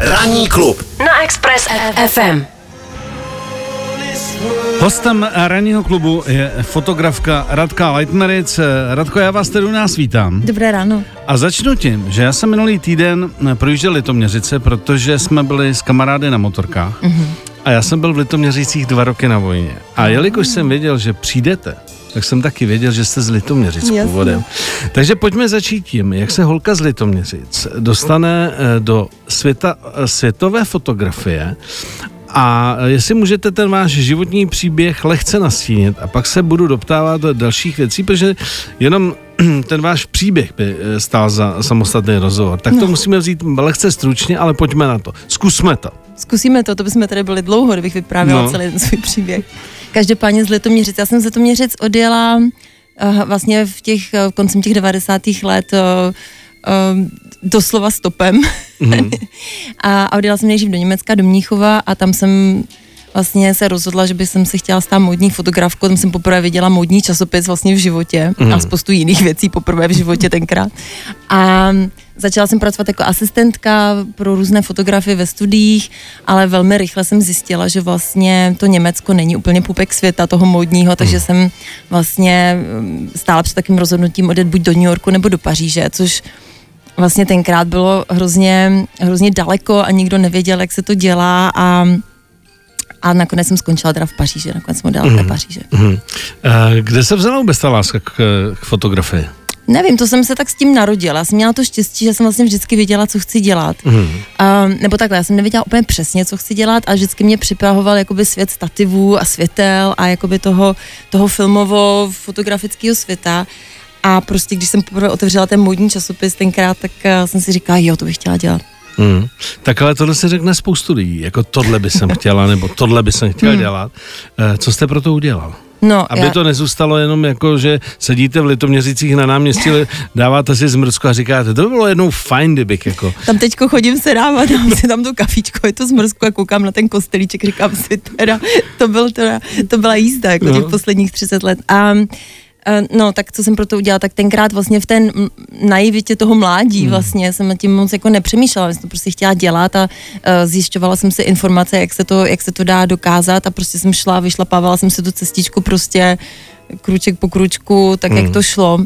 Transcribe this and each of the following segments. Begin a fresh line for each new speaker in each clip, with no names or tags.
Ranní klub
na Express FM.
Hostem ranního klubu je fotografka Radka Leitmeric. Radko, já vás tady u nás vítám.
Dobré ráno.
A začnu tím, že já jsem minulý týden projížděl Litoměřice, protože jsme byli s kamarády na motorkách. Mm-hmm. A já jsem byl v Litoměřicích dva roky na vojně. A jelikož jsem věděl, že přijdete, tak jsem taky věděl, že jste z Litoměřic původem. Takže pojďme začít tím, jak se holka z Litoměřic dostane eh, do světa, eh, světové fotografie a jestli můžete ten váš životní příběh lehce nastínit a pak se budu doptávat do dalších věcí, protože jenom ten váš příběh by eh, stál za samostatný rozhovor. Tak to no. musíme vzít lehce stručně, ale pojďme na to. Zkusme to.
Zkusíme to, to bychom tady byli dlouho, kdybych vyprávěla no. celý ten svůj příběh. Každopádně z Litoměřic. Já jsem z Litoměřic odjela uh, vlastně v těch, uh, koncem těch 90. let uh, uh, doslova stopem. Mm. a, a odjela jsem nejdřív do Německa, do Mníchova a tam jsem vlastně se rozhodla, že bych se chtěla stát módní fotografkou, tam jsem poprvé viděla módní časopis vlastně v životě mm. a spoustu jiných věcí poprvé v životě tenkrát. A začala jsem pracovat jako asistentka pro různé fotografie ve studiích, ale velmi rychle jsem zjistila, že vlastně to Německo není úplně pupek světa toho módního, takže mm. jsem vlastně mm, stála před takým rozhodnutím odjet buď do New Yorku nebo do Paříže, což vlastně tenkrát bylo hrozně, hrozně daleko a nikdo nevěděl, jak se to dělá a a nakonec jsem skončila teda v Paříži, nakonec jsem dala mm. Paříže. Mm.
Kde se vzala vůbec ta láska k, k fotografii?
Nevím, to jsem se tak s tím narodila. Jsem měla to štěstí, že jsem vlastně vždycky věděla, co chci dělat. Mm. Uh, nebo takhle, já jsem nevěděla úplně přesně, co chci dělat a vždycky mě připravoval jakoby svět stativů a světel a jakoby toho, toho filmovo-fotografického světa. A prostě, když jsem poprvé otevřela ten módní časopis tenkrát, tak uh, jsem si říkala, jo, to bych chtěla dělat.
Hmm. Tak ale tohle se řekne spoustu lidí, jako tohle by jsem chtěla, nebo tohle by jsem chtěla hmm. dělat. Uh, co jste pro to udělal? No, Aby já... to nezůstalo jenom jako, že sedíte v Litoměřicích na náměstí, dáváte si zmrzku a říkáte, to by bylo jednou fajn, kdybych jako...
Tam teďko chodím se dávat, dám si tam to kafičko, je to zmrzku a koukám na ten kostelíček, říkám si teda, to, byl teda, to byla jízda jako no. těch posledních 30 let. A no, tak co jsem pro to udělala, tak tenkrát vlastně v té naivitě toho mládí hmm. vlastně jsem tím moc jako nepřemýšlela, jsem to prostě chtěla dělat a uh, zjišťovala jsem si informace, jak se, to, jak se to dá dokázat a prostě jsem šla, vyšlapávala jsem si tu cestičku prostě kruček po kručku, tak hmm. jak to šlo.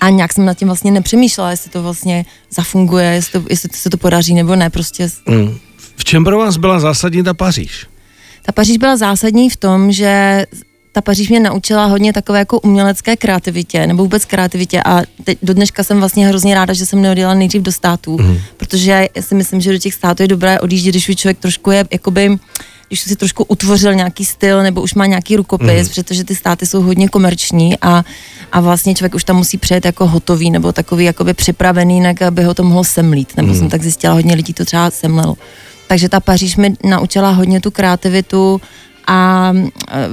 A nějak jsem nad tím vlastně nepřemýšlela, jestli to vlastně zafunguje, jestli, to, jestli to se to podaří nebo ne, prostě. Hmm.
V čem pro vás byla zásadní ta Paříž?
Ta Paříž byla zásadní v tom, že ta Paříž mě naučila hodně takové jako umělecké kreativitě, nebo vůbec kreativitě a teď, do dneška jsem vlastně hrozně ráda, že jsem neodjela nejdřív do států, mm. protože já si myslím, že do těch států je dobré odjíždět, když už člověk trošku je jakoby když si trošku utvořil nějaký styl nebo už má nějaký rukopis, mm. protože ty státy jsou hodně komerční a, a vlastně člověk už tam musí přijet jako hotový nebo takový jakoby připravený, jinak aby ho to mohlo semlít, nebo mm. jsem tak zjistila, hodně lidí to třeba semlelo. Takže ta Paříž mi naučila hodně tu kreativitu a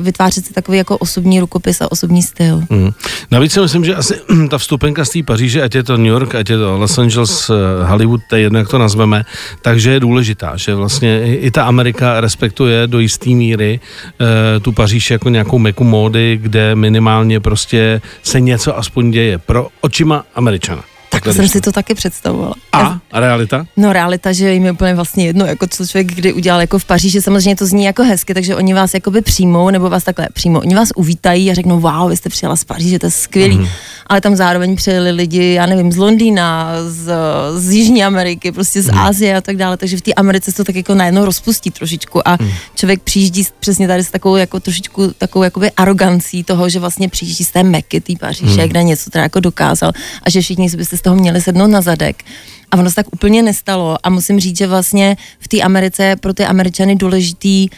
vytvářet si takový jako osobní rukopis a osobní styl. Mm.
Navíc si myslím, že asi ta vstupenka z té Paříže, ať je to New York, ať je to Los Angeles, eh, Hollywood, to je jedno, jak to nazveme, takže je důležitá, že vlastně i ta Amerika respektuje do jisté míry e, tu Paříž jako nějakou meku módy, kde minimálně prostě se něco aspoň děje pro očima Američana.
Tak jsem si to taky představovala.
A? A realita?
No realita, že jim je úplně vlastně jedno, jako co člověk kdy udělal jako v Paříži, samozřejmě to zní jako hezky, takže oni vás jakoby přijmou, nebo vás takhle přijmou. Oni vás uvítají a řeknou, wow, vy jste přijela z Paříže, to je skvělý. Mm. Ale tam zároveň přijeli lidi, já nevím, z Londýna, z, z Jižní Ameriky, prostě z mm. Asie a tak dále, takže v té Americe se to tak jako najednou rozpustí trošičku a mm. člověk přijíždí přesně tady s takovou jako trošičku takovou jakoby arogancí toho, že vlastně přijíždí z té Meky, té Paříže, mm. kde něco teda jako dokázal a že všichni byste z toho měli sednout na zadek. A ono se tak úplně nestalo a musím říct, že vlastně v té Americe pro ty Američany důležitý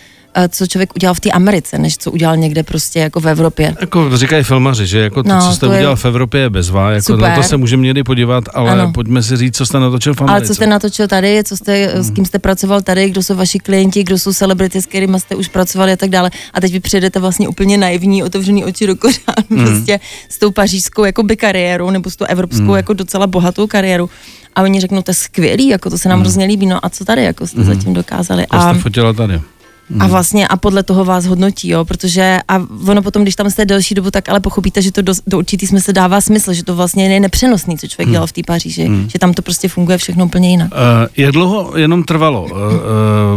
co člověk udělal v té Americe, než co udělal někde prostě jako v Evropě.
Jako říkají filmaři, že jako to, no, co jste to udělal je... v Evropě je bezvá, jako Super. na to se můžeme někdy podívat, ale ano. pojďme si říct, co jste natočil v Americe.
Ale co jste natočil tady, co jste, hmm. s kým jste pracoval tady, kdo jsou vaši klienti, kdo jsou celebrity, s kterými jste už pracovali a tak dále. A teď vy přijedete vlastně úplně naivní, otevřený oči do kořán, hmm. prostě s tou pařížskou jakoby kariérou, nebo s tou evropskou hmm. jako docela bohatou kariéru. A oni řeknou, to je skvělý, jako to se nám hmm. hrozně líbí, no a co tady, jako jste hmm. zatím dokázali.
A, a jste fotila tady?
A vlastně a podle toho vás hodnotí, jo, protože a ono potom, když tam jste delší dobu, tak ale pochopíte, že to do, do určitý smysl dává smysl, že to vlastně je nepřenosný, co člověk dělal v té Paříži, že tam to prostě funguje všechno úplně jinak.
Uh, jak dlouho jenom trvalo uh,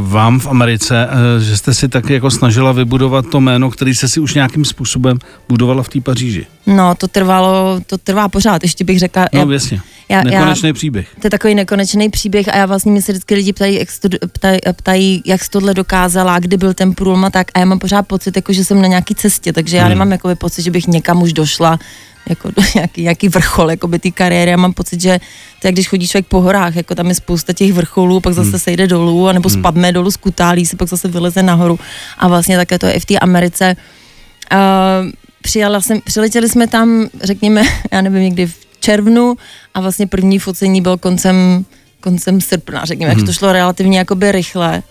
vám v Americe, uh, že jste si tak jako snažila vybudovat to jméno, který se si už nějakým způsobem budovala v té Paříži?
No, to trvalo, to trvá pořád, ještě bych řekla.
No, jasně.
já-
Nekonečný příběh.
To je takový nekonečný příběh a já vlastně mě se vždycky lidi ptají, jak to, ptají, ptají, jak jsi tohle dokázala, kdy byl ten průlom a tak a já mám pořád pocit, jako, že jsem na nějaký cestě, takže já nemám jakoby, pocit, že bych někam už došla jako do nějaký, nějaký vrchol jakoby té kariéry. Já mám pocit, že to je, když chodí člověk po horách, jako tam je spousta těch vrcholů, pak zase sejde dolů, anebo spadne dolů, skutálí se, pak zase vyleze nahoru. A vlastně také to je i v té Americe. Uh, přijala jsem, přiletěli jsme tam, řekněme, já nevím, někdy v červnu a vlastně první focení byl koncem, koncem srpna, řekněme, hmm. jak to šlo relativně jakoby rychle.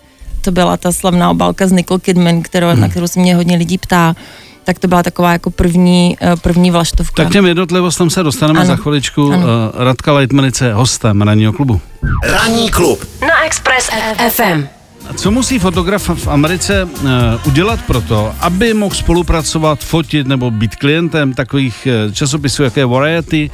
To byla ta slavná obálka z Nicole Kidman, kterou, hmm. na kterou se mě hodně lidí ptá. Tak to byla taková jako první, eh, první vlaštovka.
Tak těm jednotlivostem se dostaneme
Ano.
za chviličku.
Ano.
Uh, Radka Leitmanice, hostem ranního klubu.
Ranní klub na Express FM.
Co musí fotograf v Americe uh, udělat pro to, aby mohl spolupracovat, fotit nebo být klientem takových uh, časopisů, jako je Variety,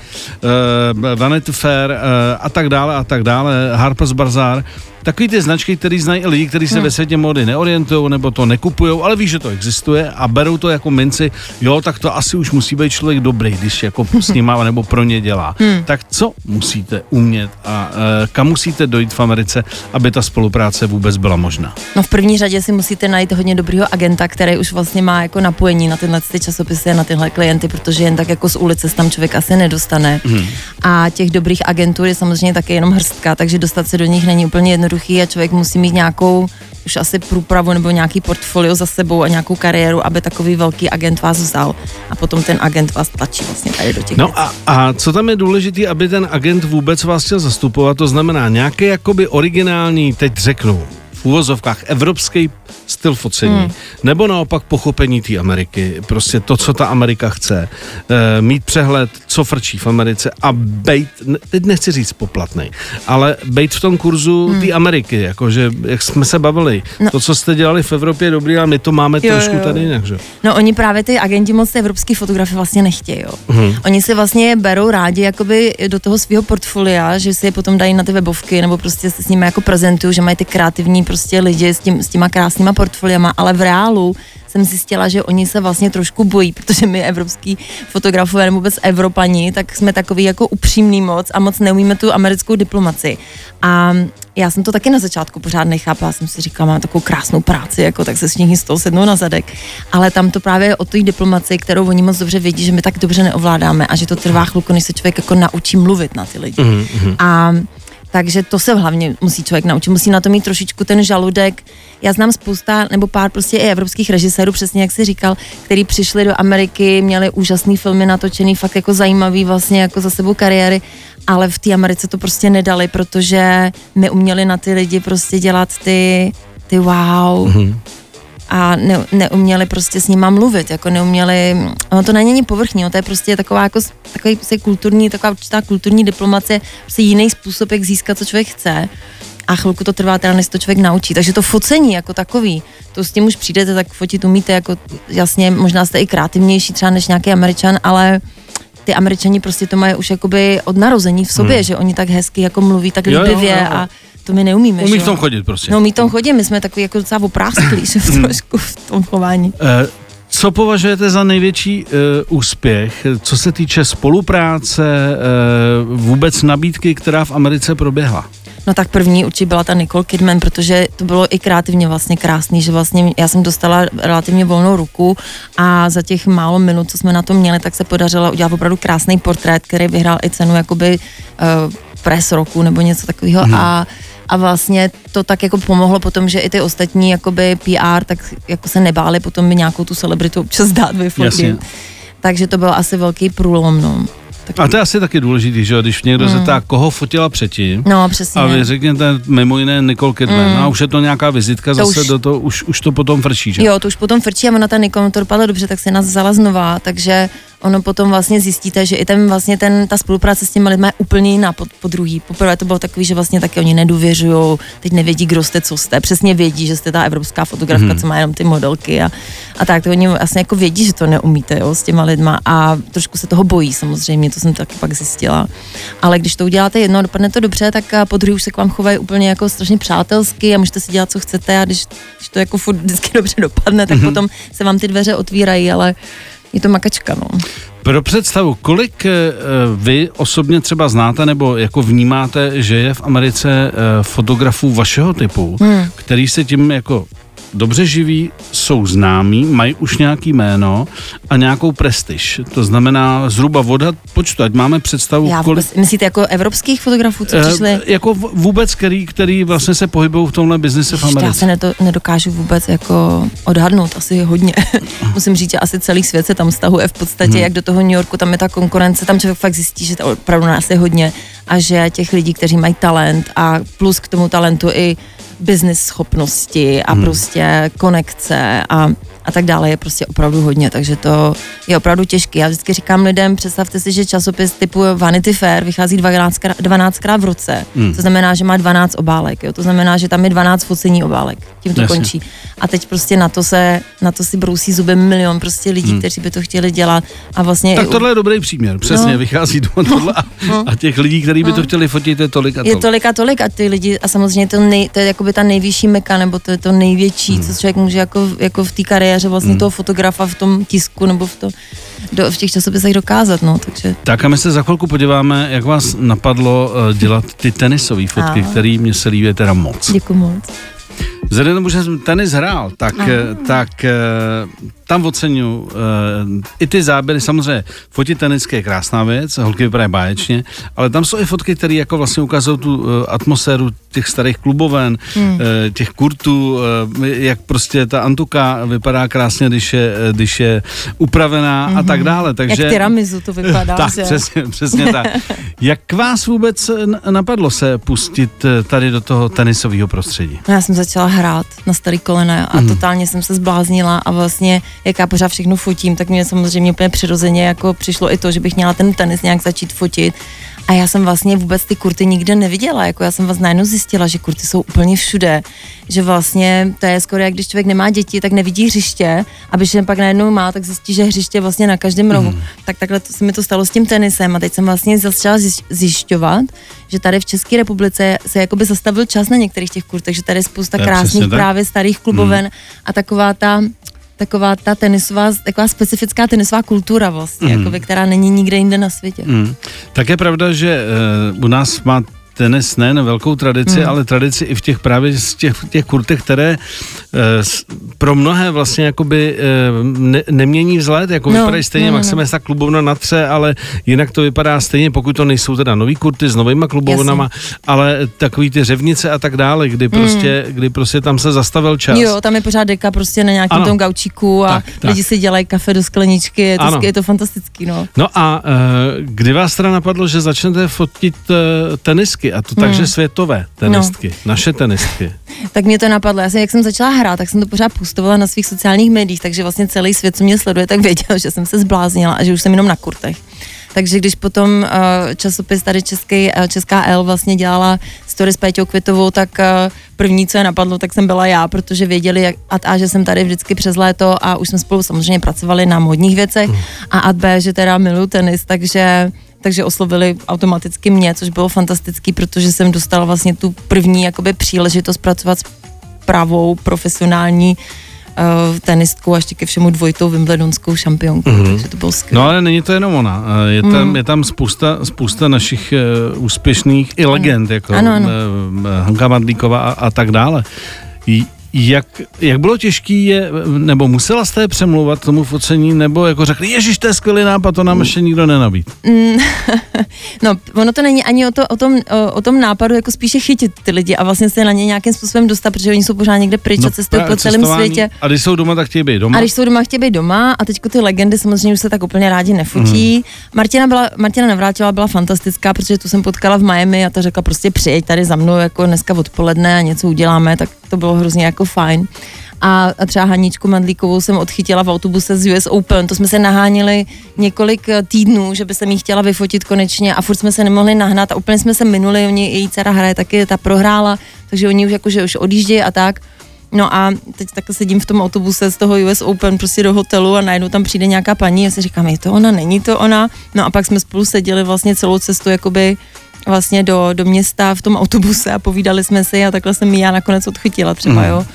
uh, Vanity Fair a tak dále a tak dále, Harper's Bazaar, Takový ty značky, které znají lidi, kteří se hmm. ve světě mody neorientují nebo to nekupují, ale ví, že to existuje a berou to jako minci, jo, tak to asi už musí být člověk dobrý, když jako s nima nebo pro ně dělá. Hmm. Tak co musíte umět a e, kam musíte dojít v Americe, aby ta spolupráce vůbec byla možná?
No v první řadě si musíte najít hodně dobrýho agenta, který už vlastně má jako napojení na tyhle ty časopisy a na tyhle klienty, protože jen tak jako z ulice se tam člověk asi nedostane. Hmm. A těch dobrých agentů je samozřejmě taky jenom hrstka, takže dostat se do nich není úplně jednoduchý a člověk musí mít nějakou už asi průpravu nebo nějaký portfolio za sebou a nějakou kariéru, aby takový velký agent vás vzal a potom ten agent vás tlačí vlastně tady do těch
No
věcí.
a, a co tam je důležité, aby ten agent vůbec vás chtěl zastupovat, to znamená nějaký jakoby originální, teď řeknu, v úvozovkách evropský styl focení, hmm. nebo naopak pochopení té Ameriky, prostě to, co ta Amerika chce, e, mít přehled, co frčí v Americe a bejt, ne- teď nechci říct poplatnej, ale bejt v tom kurzu hmm. té Ameriky, jakože, jak jsme se bavili, no. to, co jste dělali v Evropě je dobrý, ale my to máme
Jo,
trošku
jo.
tady jinak, že?
No oni právě ty agenti moc evropský fotografy vlastně nechtějí, jo. Hmm. Oni si vlastně berou rádi jakoby do toho svého portfolia, že si je potom dají na ty webovky nebo prostě se s nimi jako prezentují, že mají ty kreativní prostě lidi s, tím, s těma krásnýma portfoliama, ale v reálu jsem zjistila, že oni se vlastně trošku bojí, protože my evropský fotografové nebo vůbec Evropani, tak jsme takový jako upřímný moc a moc neumíme tu americkou diplomaci. A já jsem to taky na začátku pořád nechápala, jsem si říkala, mám takovou krásnou práci, jako tak se všichni z toho sednou na zadek. Ale tam to právě je o té diplomaci, kterou oni moc dobře vědí, že my tak dobře neovládáme a že to trvá chvilku, než se člověk jako naučí mluvit na ty lidi. Mm-hmm. A takže to se hlavně musí člověk naučit, musí na to mít trošičku ten žaludek. Já znám spousta, nebo pár prostě i evropských režisérů, přesně jak jsi říkal, který přišli do Ameriky, měli úžasný filmy natočený, fakt jako zajímavý vlastně jako za sebou kariéry, ale v té Americe to prostě nedali, protože neuměli na ty lidi prostě dělat ty, ty wow. Mm-hmm a ne, neuměli prostě s nima mluvit, jako neuměli, ono to není ani povrchní, no, to je prostě taková jako, takový prostě kulturní, taková určitá kulturní diplomacie, prostě jiný způsob, jak získat, co člověk chce a chvilku to trvá teda, než to člověk naučí. Takže to focení jako takový, to s tím už přijdete, tak fotit umíte, jako jasně, možná jste i kreativnější třeba než nějaký američan, ale ty američani prostě to mají už jakoby od narození v sobě, hmm. že oni tak hezky jako mluví, tak
Jo, jo,
líbivě
jo, jo.
a to my neumíme.
Umí v tom chodit prostě.
No, v tom chodit, my jsme takový jako docela oprásklí, že v trošku v tom chování.
Eh, Co považujete za největší uh, úspěch, co se týče spolupráce, uh, vůbec nabídky, která v Americe proběhla?
No tak první určitě byla ta Nicole Kidman, protože to bylo i kreativně vlastně krásný, že vlastně já jsem dostala relativně volnou ruku a za těch málo minut, co jsme na to měli, tak se podařilo udělat opravdu krásný portrét, který vyhrál i cenu jakoby uh, press roku nebo něco takového hmm. a a vlastně to tak jako pomohlo potom, že i ty ostatní jakoby PR, tak jako se nebáli potom mi nějakou tu celebritu občas dát vyfotit. Takže to byl asi velký průlom, no. Tak,
A to je asi taky důležitý, že když někdo mm. zeptá, koho fotila předtím,
no, přesně.
a vy řekněte mimo jiné Nicole Kidman, mm. a už je to nějaká vizitka,
To
zase
už-
do toho, už, už to potom frčí, že?
Jo, to už potom frčí a ona ta Nikon to dopadla dobře, tak se nás vzala znova, takže ono potom vlastně zjistíte, že i ten vlastně ten, ta spolupráce s těmi lidmi je úplně jiná po, po druhý. Poprvé to bylo takový, že vlastně taky oni nedůvěřují, teď nevědí, kdo jste, co jste, přesně vědí, že jste ta evropská fotografka, hmm. co má jenom ty modelky a, a tak, to oni vlastně jako vědí, že to neumíte, jo, s těma lidma a trošku se toho bojí samozřejmě, to jsem taky pak zjistila. Ale když to uděláte jedno, dopadne to dobře, tak po druhý už se k vám chovají úplně jako strašně přátelsky a můžete si dělat, co chcete a když, když to jako furt vždycky dobře dopadne, tak hmm. potom se vám ty dveře otvírají, ale je to makačka, no.
Pro představu, kolik uh, vy osobně třeba znáte nebo jako vnímáte, že je v Americe uh, fotografů vašeho typu, hmm. který se tím jako dobře živí, jsou známí, mají už nějaký jméno a nějakou prestiž. To znamená zhruba voda počtu, ať máme představu,
Já vůbec, kolik... Myslíte jako evropských fotografů, co přišli? E,
jako vůbec, který, který vlastně se pohybují v tomhle biznise v Americe.
Já se nedo, nedokážu vůbec jako odhadnout, asi hodně. Musím říct, že asi celý svět se tam stahuje v podstatě, hmm. jak do toho New Yorku, tam je ta konkurence, tam člověk fakt zjistí, že to opravdu nás je hodně a že těch lidí, kteří mají talent a plus k tomu talentu i business schopnosti a hmm. prostě konekce a a tak dále je prostě opravdu hodně, takže to je opravdu těžké. Já vždycky říkám lidem, představte si, že časopis typu Vanity Fair vychází 12 krát, 12 krát v roce, hmm. to znamená, že má 12 obálek, jo? to znamená, že tam je 12 focení obálek, tím to Jasně. končí. A teď prostě na to se, na to si brousí zuby milion prostě lidí, hmm. kteří by to chtěli dělat a vlastně...
Tak tohle je dobrý příměr, přesně, no. vychází do tohle a, no. a těch lidí, kteří by no. to chtěli fotit, je tolik a tolik.
Je tolik a tolik a ty lidi, a samozřejmě to, nej, to je jakoby ta nejvyšší meka, nebo to je to největší, hmm. co člověk může jako, jako v té kariéře kariéře vlastně hmm. toho fotografa v tom tisku nebo v, to, do, v těch časopisech dokázat, no, takže.
Tak a my se za chvilku podíváme, jak vás napadlo uh, dělat ty tenisové fotky, které mě se líbí teda moc.
Děkuji moc.
Vzhledem tomu, že jsem tenis hrál, tak, eh, tak eh, tam oceňuji uh, i ty záběry, samozřejmě fotit tenisky je krásná věc, holky vypadají báječně, ale tam jsou i fotky, které jako vlastně ukazují tu atmosféru těch starých kluboven, uh, těch kurtů, jak prostě ta antuka vypadá krásně, když je, když je upravená hmm. a tak mhm. dále. Takže,
jak tiramizu to vypadá.
tak, že? přesně, přesně tak. Jak vás vůbec napadlo se pustit tady do toho tenisového prostředí?
Já jsem začala hrát na starý kolena a hmm. totálně jsem se zbláznila a vlastně jak já pořád všechno fotím, tak mě samozřejmě úplně přirozeně jako přišlo i to, že bych měla ten tenis nějak začít fotit. A já jsem vlastně vůbec ty kurty nikde neviděla, jako já jsem vás najednou zjistila, že kurty jsou úplně všude, že vlastně to je skoro jak když člověk nemá děti, tak nevidí hřiště a když jen pak najednou má, tak zjistí, že hřiště vlastně na každém rohu. Mm. Tak takhle to, se mi to stalo s tím tenisem a teď jsem vlastně začala zjišťovat, že tady v České republice se jakoby zastavil čas na některých těch kurtech, že tady je spousta krásných právě starých kluboven mm. a taková ta taková ta tenisová, taková specifická tenisová kultura vlastně, mm. jakoby, která není nikde jinde na světě. Mm.
Tak je pravda, že uh, u nás má tenis nejen velkou tradici, hmm. ale tradici i v těch právě z těch, těch kurtech, které e, pro mnohé vlastně jakoby e, ne, nemění vzhled, jako no, vypadají stejně, no, no. ta klubovna na tře, ale jinak to vypadá stejně, pokud to nejsou teda nový kurty s novýma klubovnama, Jasně. ale takový ty řevnice a tak dále, kdy hmm. prostě, kdy prostě tam se zastavil čas.
Jo, tam je pořád deka prostě na nějakém tom gaučíku a tak, lidi tak. si dělají kafe do skleničky, je to, je to fantastický, no.
No a e, kdy vás teda napadlo, že začnete fotit e, tenisky? A to takže hmm. světové tenistky, no. naše tenistky.
tak mě to napadlo, já jsem, jak jsem začala hrát, tak jsem to pořád pustovala na svých sociálních médiích, takže vlastně celý svět, co mě sleduje, tak věděl, že jsem se zbláznila a že už jsem jenom na kurtech. Takže když potom uh, časopis tady Český, uh, Česká L vlastně dělala story s Péťou Kvitovou, tak uh, první, co je napadlo, tak jsem byla já, protože věděli, jak a, a že jsem tady vždycky přes léto a už jsme spolu samozřejmě pracovali na modních věcech mm. a a B, že teda miluju tenis, takže takže oslovili automaticky mě, což bylo fantastický, protože jsem dostala vlastně tu první jakoby příležitost pracovat s pravou profesionální uh, tenistkou a ještě ke všemu dvojitou Wimbledonskou šampionkou, mm-hmm. takže to bylo skvělé.
No ale není to jenom ona, eh, je tam, mm. je tam spousta, spousta našich uh, úspěšných i legend, ano. jako ano, ano. Uh, Hanka Madlíková a, a tak dále. Jak, jak bylo těžký je, nebo musela jste je přemluvat tomu focení, nebo jako řekli, ježiš, to je skvělý nápad, to nám mm. ještě nikdo nenabít. Mm,
no, ono to není ani o, to, o, tom, o, o tom nápadu, jako spíše chytit ty lidi a vlastně se na ně nějakým způsobem dostat, protože oni jsou pořád někde pryč no, a cestují po celém světě.
A když jsou doma, tak chtějí být doma.
A když jsou doma, chtějí být doma a teď ty legendy samozřejmě už se tak úplně rádi nefotí. Mm. Martina, byla, Martina Navrátila byla fantastická, protože tu jsem potkala v Miami a ta řekla prostě přijeď tady za mnou jako dneska odpoledne a něco uděláme, tak to bylo hrozně jako fajn. A, a třeba Haničku Mandlíkovou jsem odchytila v autobuse z US Open, to jsme se naháněli několik eh, týdnů, že by se mi chtěla vyfotit konečně a furt jsme se nemohli nahnat a úplně jsme se minuli, oni, její dcera hraje taky, ta prohrála, takže oni už jakože už odjíždějí a tak. No a teď takhle sedím v tom autobuse z toho US Open prostě do hotelu a najednou tam přijde nějaká paní a si říkám, je to ona, není to ona. No a pak jsme spolu seděli vlastně celou cestu jakoby vlastně do, do města v tom autobuse a povídali jsme si a takhle jsem já nakonec odchytila třeba, mm. jo.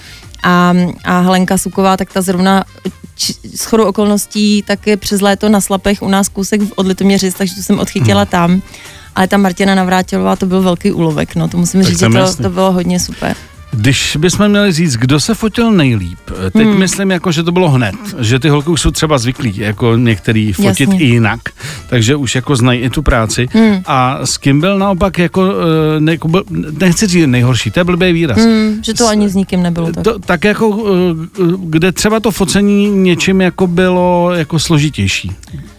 A, a Helenka Suková, tak ta zrovna s chodou okolností taky přes léto na Slapech u nás kousek od Litoměřic, takže to jsem odchytila mm. tam. Ale ta Martina Navrátilová, to byl velký úlovek, no to musím tak říct, že to, to bylo hodně super.
Když bychom měli říct, kdo se fotil nejlíp, teď hmm. myslím jako, že to bylo hned, že ty holky už jsou třeba zvyklí, jako některý fotit Jasně. i jinak, takže už jako znají i tu práci. Hmm. A s kým byl naopak jako, eh, ne, jako nechci říct nejhorší, to je blbý výraz. Hmm,
že to ani s nikým nebylo tak.
To, tak jako, eh, kde třeba to focení něčím jako bylo jako složitější.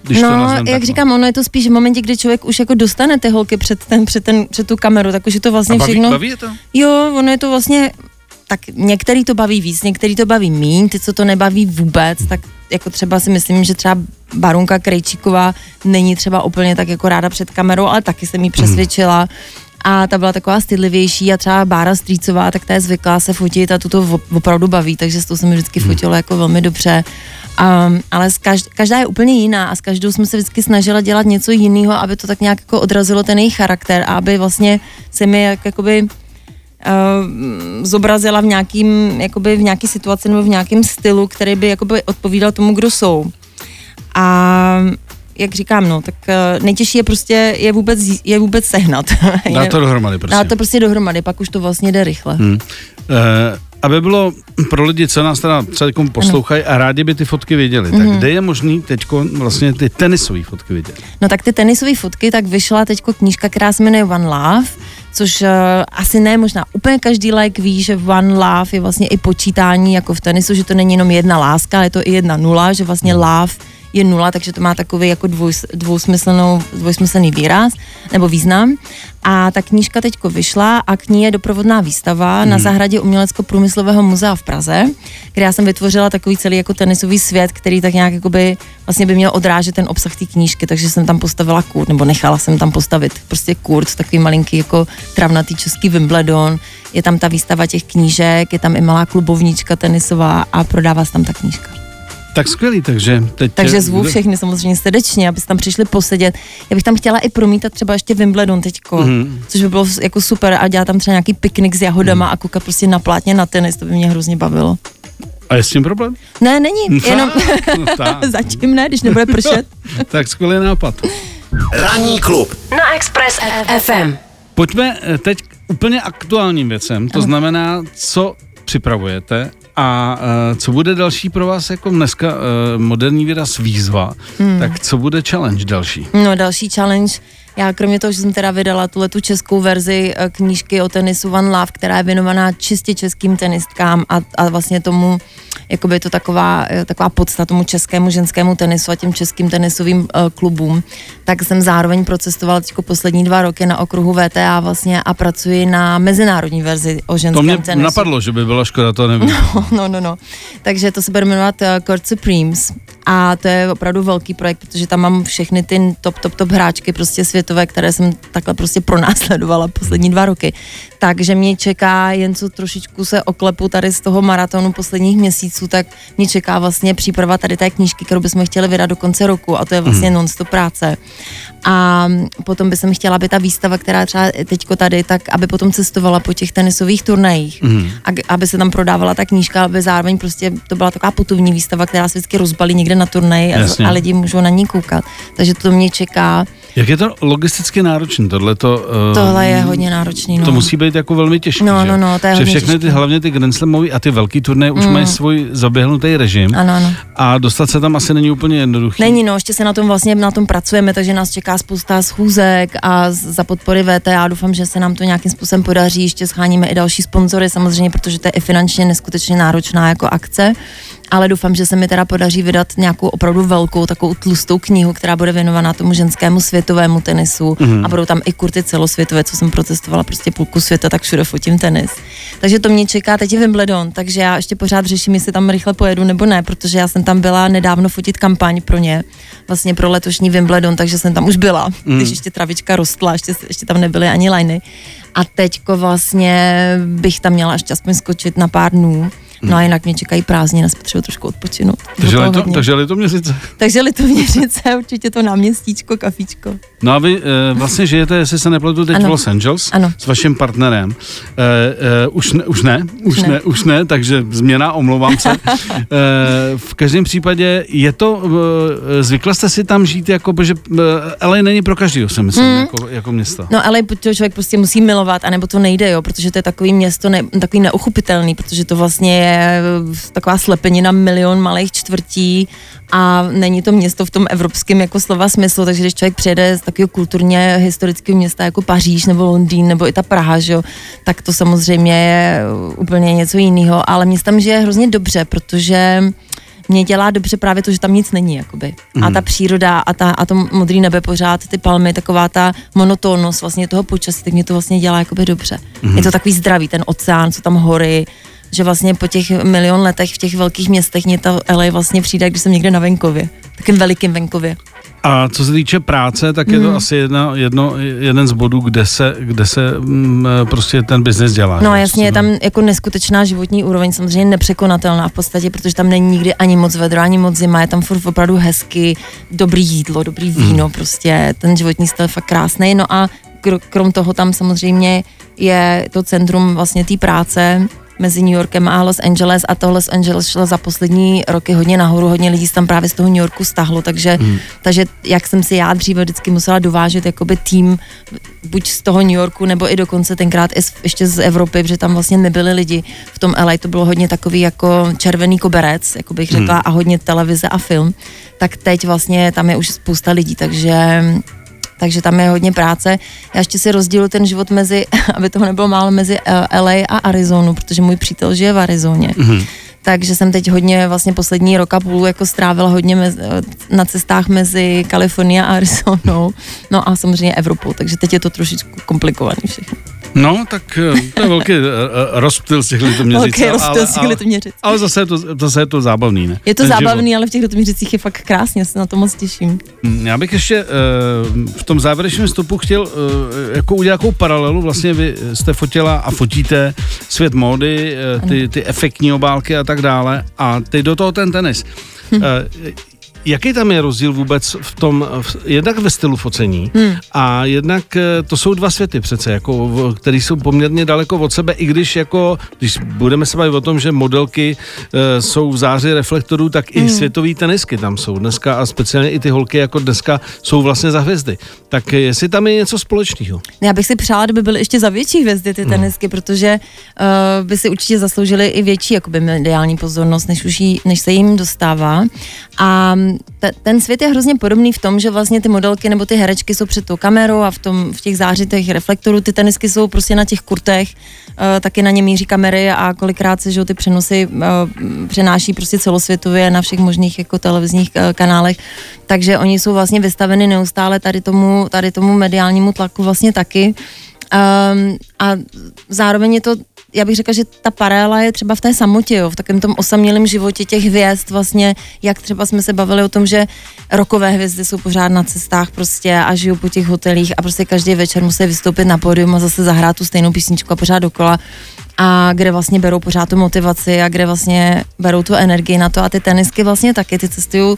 Když no, to jak tak, no. říkám, ono je to spíš v momentě, kdy člověk už jako dostane ty holky před, ten, před, ten, před tu kameru, tak už je to vlastně
A baví,
všechno.
Baví je to?
Jo, ono je to vlastně tak některý to baví víc, některý to baví míň, ty, co to nebaví vůbec, tak jako třeba si myslím, že třeba Barunka Krejčíková není třeba úplně tak jako ráda před kamerou, ale taky jsem jí přesvědčila. A ta byla taková stydlivější a třeba Bára Střícová, tak ta je zvyklá se fotit a tu to opravdu baví, takže s tou se mi vždycky hmm. fotilo jako velmi dobře. Um, ale každá, každá je úplně jiná a s každou jsme se vždycky snažila dělat něco jiného, aby to tak nějak jako odrazilo ten jejich charakter a aby vlastně se mi jak, jakoby uh, zobrazila v nějakým, jakoby v nějaký situaci nebo v nějakém stylu, který by jakoby odpovídal tomu, kdo jsou. A jak říkám, no, tak uh, nejtěžší je prostě je vůbec, je vůbec sehnat.
Dá to dohromady prostě.
Dá to prostě dohromady, pak už to vlastně jde rychle. Hmm. Uh,
aby bylo pro lidi, co nás teda třeba poslouchají a rádi by ty fotky viděli, mm-hmm. tak mhm. kde je možný teď vlastně ty tenisové fotky vidět?
No tak ty tenisové fotky, tak vyšla teď knížka, která se jmenuje One Love, což uh, asi ne, možná úplně každý like ví, že One Love je vlastně i počítání jako v tenisu, že to není jenom jedna láska, ale je to i jedna nula, že vlastně mhm. love je nula, takže to má takový jako dvoj, dvousmyslnou, dvojsmyslný výraz nebo význam. A ta knížka teďko vyšla a k ní je doprovodná výstava hmm. na zahradě Umělecko-průmyslového muzea v Praze, kde já jsem vytvořila takový celý jako tenisový svět, který tak nějak jakoby vlastně by měl odrážet ten obsah té knížky, takže jsem tam postavila kurt, nebo nechala jsem tam postavit prostě kurt, takový malinký jako travnatý český Wimbledon, je tam ta výstava těch knížek, je tam i malá klubovnička tenisová a prodává se tam ta knížka.
Tak skvělý, takže teď...
Takže zvu všechny samozřejmě srdečně, abyste tam přišli posedět. Já bych tam chtěla i promítat třeba ještě Wimbledon teďko, mm. což by bylo jako super a dělat tam třeba nějaký piknik s jahodama mm. a koukat prostě na plátně na tenis, to by mě hrozně bavilo.
A je s tím problém?
Ne, není, jenom no, zatím ne, když nebude pršet.
tak skvělý nápad.
Ranní klub na Express FM.
Pojďme eh, teď k úplně aktuálním věcem, to ano. znamená, co připravujete a uh, co bude další pro vás jako dneska uh, moderní výraz výzva, hmm. tak co bude challenge další?
No další challenge já kromě toho, že jsem teda vydala tuhle tu českou verzi eh, knížky o tenisu One Love, která je věnovaná čistě českým tenistkám a, a vlastně tomu, jakoby je to taková, eh, taková podsta tomu českému ženskému tenisu a těm českým tenisovým uh, klubům, tak jsem zároveň procestovala teď poslední dva roky na okruhu VTA vlastně a pracuji na mezinárodní verzi o ženském
tenisu.
To mě tenisu.
napadlo, že by byla škoda, to nevím.
No, no, no, no. Takže to se bude jmenovat uh, Court Supremes a to je opravdu velký projekt, protože tam mám všechny ty top, top, top hráčky prostě světové, které jsem takhle prostě pronásledovala poslední dva roky. Takže mě čeká, jen co trošičku se oklepu tady z toho maratonu posledních měsíců, tak mě čeká vlastně příprava tady té knížky, kterou bychom chtěli vydat do konce roku a to je vlastně mm. non-stop práce. A potom bych chtěla, aby ta výstava, která třeba teďko tady, tak aby potom cestovala po těch tenisových turnajích, mm. a aby se tam prodávala ta knížka, aby zároveň prostě to byla taková putovní výstava, která se vždycky rozbalí někde na turnaji a, a lidi můžou na ní koukat. Takže to mě čeká.
Jak je to logisticky náročné? Tohle to,
uh, Tohle je hodně náročné. No.
To musí být jako velmi těžké.
No, že? no, no, to je
že všechny ty, hlavně ty Grand Slamový a ty velký turné už mm. mají svůj zaběhnutý režim.
Ano, ano.
A dostat se tam asi není úplně jednoduché.
Není, no, ještě se na tom vlastně na tom pracujeme, takže nás čeká spousta schůzek a za podpory VTA doufám, že se nám to nějakým způsobem podaří. Ještě scháníme i další sponzory, samozřejmě, protože to je i finančně neskutečně náročná jako akce ale doufám, že se mi teda podaří vydat nějakou opravdu velkou, takovou tlustou knihu, která bude věnovaná tomu ženskému světu světovému tenisu mm. a budou tam i kurty celosvětové, co jsem protestovala prostě půlku světa, tak všude fotím tenis. Takže to mě čeká, teď je Wimbledon, takže já ještě pořád řeším, jestli tam rychle pojedu nebo ne, protože já jsem tam byla nedávno fotit kampaň pro ně, vlastně pro letošní Wimbledon, takže jsem tam už byla, mm. když ještě travička rostla, ještě, ještě tam nebyly ani liny. A teďko vlastně bych tam měla ještě aspoň skočit na pár dnů. No a jinak mě čekají prázdniny, potřebuji trošku odpočinout.
Takže, lito, takže Litoměřice.
Takže Litoměřice, určitě to náměstíčko, kafíčko.
No a vy e, vlastně žijete, jestli se nepletu, teď ano. v Los Angeles
ano.
s vaším partnerem. E, e, už, ne, už ne, už ne. ne, už ne, takže změna, omlouvám se. e, v každém případě je to, e, zvykla jste si tam žít, jako, že e, LA není pro každého, si myslím, hmm. jako, jako město.
No ale to člověk prostě musí milovat, anebo to nejde, jo, protože to je takový město, ne, takový neuchopitelný, protože to vlastně je taková slepenina milion malých čtvrtí a není to město v tom evropském jako slova smyslu, takže když člověk přijede z takového kulturně historického města jako Paříž nebo Londýn nebo i ta Praha, že jo, tak to samozřejmě je úplně něco jiného, ale mě tam žije hrozně dobře, protože mě dělá dobře právě to, že tam nic není, jakoby. Mm. A ta mhm. příroda a, ta, a to modrý nebe pořád, ty palmy, taková ta monotónnost vlastně toho počasí, tak mě to vlastně dělá jakoby dobře. Mm. Je to takový zdravý, ten oceán, co tam hory, že vlastně po těch milion letech v těch velkých městech mě ta LA vlastně přijde, když jsem někde na venkově, takým velikým venkově.
A co se týče práce, tak je to mm. asi jedna, jedno, jeden z bodů, kde se, kde se mm, prostě ten biznes dělá.
No jasně, je tam jako neskutečná životní úroveň, samozřejmě nepřekonatelná v podstatě, protože tam není nikdy ani moc vedro, ani moc zima, je tam furt opravdu hezky, dobrý jídlo, dobrý víno, mm. prostě ten životní styl je fakt krásný. No a krom toho tam samozřejmě je to centrum vlastně té práce, mezi New Yorkem a Los Angeles a to Los Angeles šlo za poslední roky hodně nahoru, hodně lidí tam právě z toho New Yorku stahlo, takže, hmm. takže jak jsem si já dříve vždycky musela dovážet jakoby tým buď z toho New Yorku, nebo i dokonce tenkrát i z, ještě z Evropy, protože tam vlastně nebyli lidi v tom LA, to bylo hodně takový jako červený koberec, jako bych řekla, hmm. a hodně televize a film, tak teď vlastně tam je už spousta lidí, takže takže tam je hodně práce. Já ještě si rozdílu ten život mezi, aby toho nebylo málo, mezi eh, LA a Arizonu, protože můj přítel žije v Arizoně. Mm-hmm. Takže jsem teď hodně, vlastně poslední rok a půl jako strávila hodně mezi, eh, na cestách mezi Kalifornií a Arizonou, no a samozřejmě Evropou, takže teď je to trošičku komplikovaný všechno.
No, tak eh, to je velký uh, rozptyl z těch litoměřic.
Velký rozptyl z těch litoměřic.
Ale, ale zase, je to, zase je to zábavný, ne?
Je to Ten zábavný, život. ale v těch litoměřicích je fakt krásně, se na to moc těším.
Hm, já bych ještě uh, v tom závěrečném stopu chtěl uh, jako udělat nějakou paralelu. Vlastně vy jste fotila a fotíte svět módy, uh, ty, ty efektní obálky a tak dále. A teď do toho ten tenis. Hm. Jaký tam je rozdíl vůbec v tom, v, jednak ve stylu focení hmm. a jednak eh, to jsou dva světy přece, jako, který jsou poměrně daleko od sebe, i když jako, když budeme se bavit o tom, že modelky e, jsou v záři reflektorů, tak hmm. i světový tenisky tam jsou dneska a speciálně i ty holky jako dneska jsou vlastně za hvězdy. Tak jestli tam je něco společného?
Já bych si přála, kdyby byly ještě za větší hvězdy ty hmm. tenisky, hmm. protože uh, by si určitě zasloužili i větší jakoby mediální pozornost, než, už jí, než se jim dostává. A te, ten svět je hrozně podobný v tom, že vlastně ty modelky nebo ty herečky jsou před tou kamerou a v, tom, v těch zářitech reflektorů, ty tenisky jsou prostě na těch kurtech, uh, taky na ně míří kamery a kolikrát se že ty přenosy uh, přenáší prostě celosvětově na všech možných jako televizních uh, kanálech, takže oni jsou vlastně vystaveny neustále tady tomu, tady tomu mediálnímu tlaku vlastně taky. Um, a zároveň je to já bych řekla, že ta paralela je třeba v té samotě, jo, v takovém tom osamělém životě těch hvězd vlastně, jak třeba jsme se bavili o tom, že rokové hvězdy jsou pořád na cestách prostě a žijou po těch hotelích a prostě každý večer musí vystoupit na pódium a zase zahrát tu stejnou písničku a pořád dokola. A kde vlastně berou pořád tu motivaci a kde vlastně berou tu energii na to a ty tenisky vlastně taky, ty cestují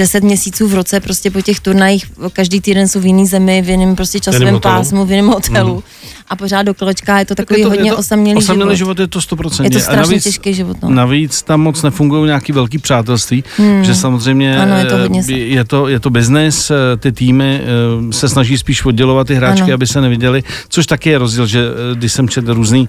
10 měsíců v roce prostě po těch turnajích, každý týden jsou v jiný zemi, v jiném prostě časovém pásmu, v jiném hotelu mm. a pořád do kolečka, je to takový je to, hodně je to, osamělý,
osamělý život. život. je to 100%.
Je to strašně navíc, těžký život. No.
Navíc tam moc nefungují nějaký velký přátelství, hmm. že samozřejmě
ano, je, to
eh, hodně je, to, je to business, eh, ty týmy eh, se snaží spíš oddělovat ty hráčky, ano. aby se neviděli, což taky je rozdíl, že když jsem četl různý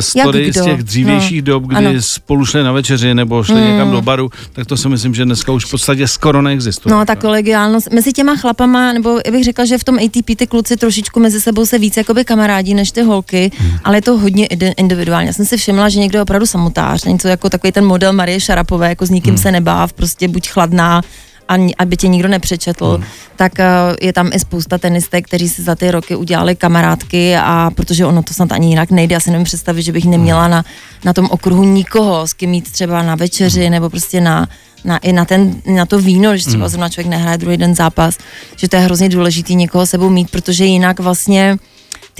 story z těch dřívějších no. dob, kdy ano. spolu šli na večeři nebo šli hmm. někam do baru, tak to si myslím, že dneska už v podstatě skoro neexistuje.
No, ta kolegiálnost mezi těma chlapama, nebo bych řekla, že v tom ATP ty kluci trošičku mezi sebou se více jakoby kamarádí než ty holky, hmm. ale je to hodně individuálně. Já jsem si všimla, že někdo je opravdu samotář, něco jako takový ten model Marie Šarapové, jako s nikým hmm. se nebáv, prostě buď chladná, ani, aby tě nikdo nepřečetl, hmm. tak uh, je tam i spousta tenistek, kteří si za ty roky udělali kamarádky a protože ono to snad ani jinak nejde, já si nevím představit, že bych neměla na, na tom okruhu nikoho, s kým jít třeba na večeři nebo prostě na, na, i na, ten, na to víno, že třeba zrovna člověk nehraje druhý den zápas, že to je hrozně důležitý někoho sebou mít, protože jinak vlastně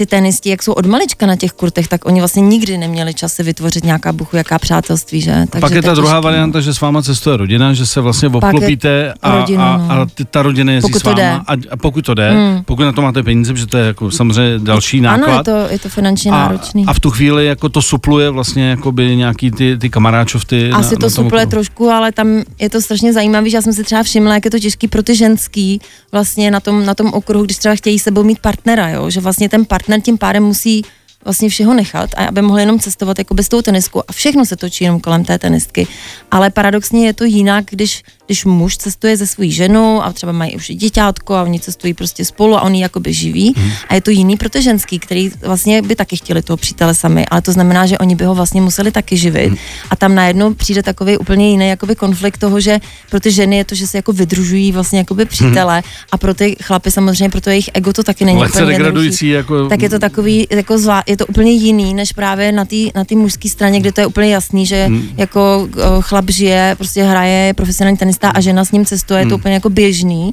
ty tenisti, jak jsou od malička na těch kurtech, tak oni vlastně nikdy neměli čas si vytvořit nějaká buchu, jaká přátelství, že?
Takže pak je ta druhá těžký. varianta, že s váma cestuje rodina, že se vlastně obklopíte a, rodinu, a, no. a ta rodina jezdí pokud s váma a, a pokud to jde, hmm. pokud na to máte peníze, protože to je jako samozřejmě další náklad.
Ano, je to, je to finančně
a,
náročný.
A v tu chvíli jako to supluje vlastně jakoby nějaký ty, ty kamaráčovty.
Asi na, to na supluje okolo. trošku, ale tam je to strašně zajímavé, že já jsem si třeba všimla, jak je to těžký pro ty ženský vlastně na tom, na tom okruhu, když třeba chtějí sebou mít partnera, jo? že vlastně ten partner tím pádem musí vlastně všeho nechat a aby mohli jenom cestovat jako bez tou tenisku a všechno se točí jenom kolem té tenistky. Ale paradoxně je to jinak, když když muž cestuje se svou ženou a třeba mají už děťátko a oni cestují prostě spolu a oni jakoby živí hmm. a je to jiný pro ty ženský, který vlastně by taky chtěli toho přítele sami, ale to znamená, že oni by ho vlastně museli taky živit hmm. a tam najednou přijde takový úplně jiný jakoby konflikt toho, že pro ty ženy je to, že se jako vydružují vlastně jakoby přítele hmm. a pro ty chlapy samozřejmě, pro to jejich ego to taky není
Lehce úplně degradující jako...
Tak je to takový, jako zvlá, je to úplně jiný, než právě na té na mužské straně, kde to je úplně jasný, že hmm. jako chlap žije, prostě hraje, profesionální tenis cesta a žena s ním cestuje, hmm. je to hmm. úplně jako běžný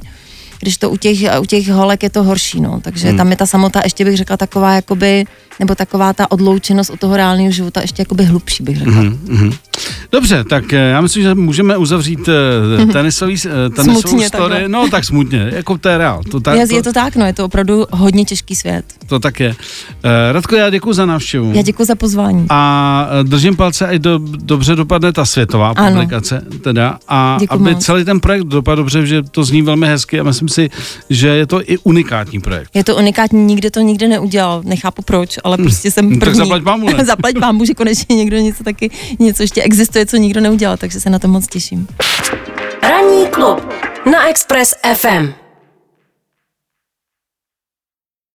když to u těch, u těch holek je to horší, no. Takže hmm. tam je ta samota, ještě bych řekla, taková jakoby, nebo taková ta odloučenost od toho reálného života ještě jakoby hlubší, bych řekla. Hmm.
Dobře, tak eh, já myslím, že můžeme uzavřít uh, tenisový, uh, tenisovou story. Takhle. No tak smutně, jako to je reál. To
tak, to, je to tak, no, je to opravdu hodně těžký svět.
To tak je. Radko, já děkuji za návštěvu.
Já děkuji za pozvání.
A držím palce, ať do, dobře dopadne ta světová ano. publikace, teda, a děkuji aby moc. celý ten projekt dopadl dobře, že to zní velmi hezky a myslím si, že je to i unikátní projekt.
Je to unikátní, nikde to nikdy neudělal, nechápu proč, ale hm. prostě jsem první.
tak zaplať mámu, ne?
zaplať mámu, že konečně někdo něco taky, něco ještě existuje, co nikdo neudělal, takže se na to moc těším.
Ranní klub na Express FM.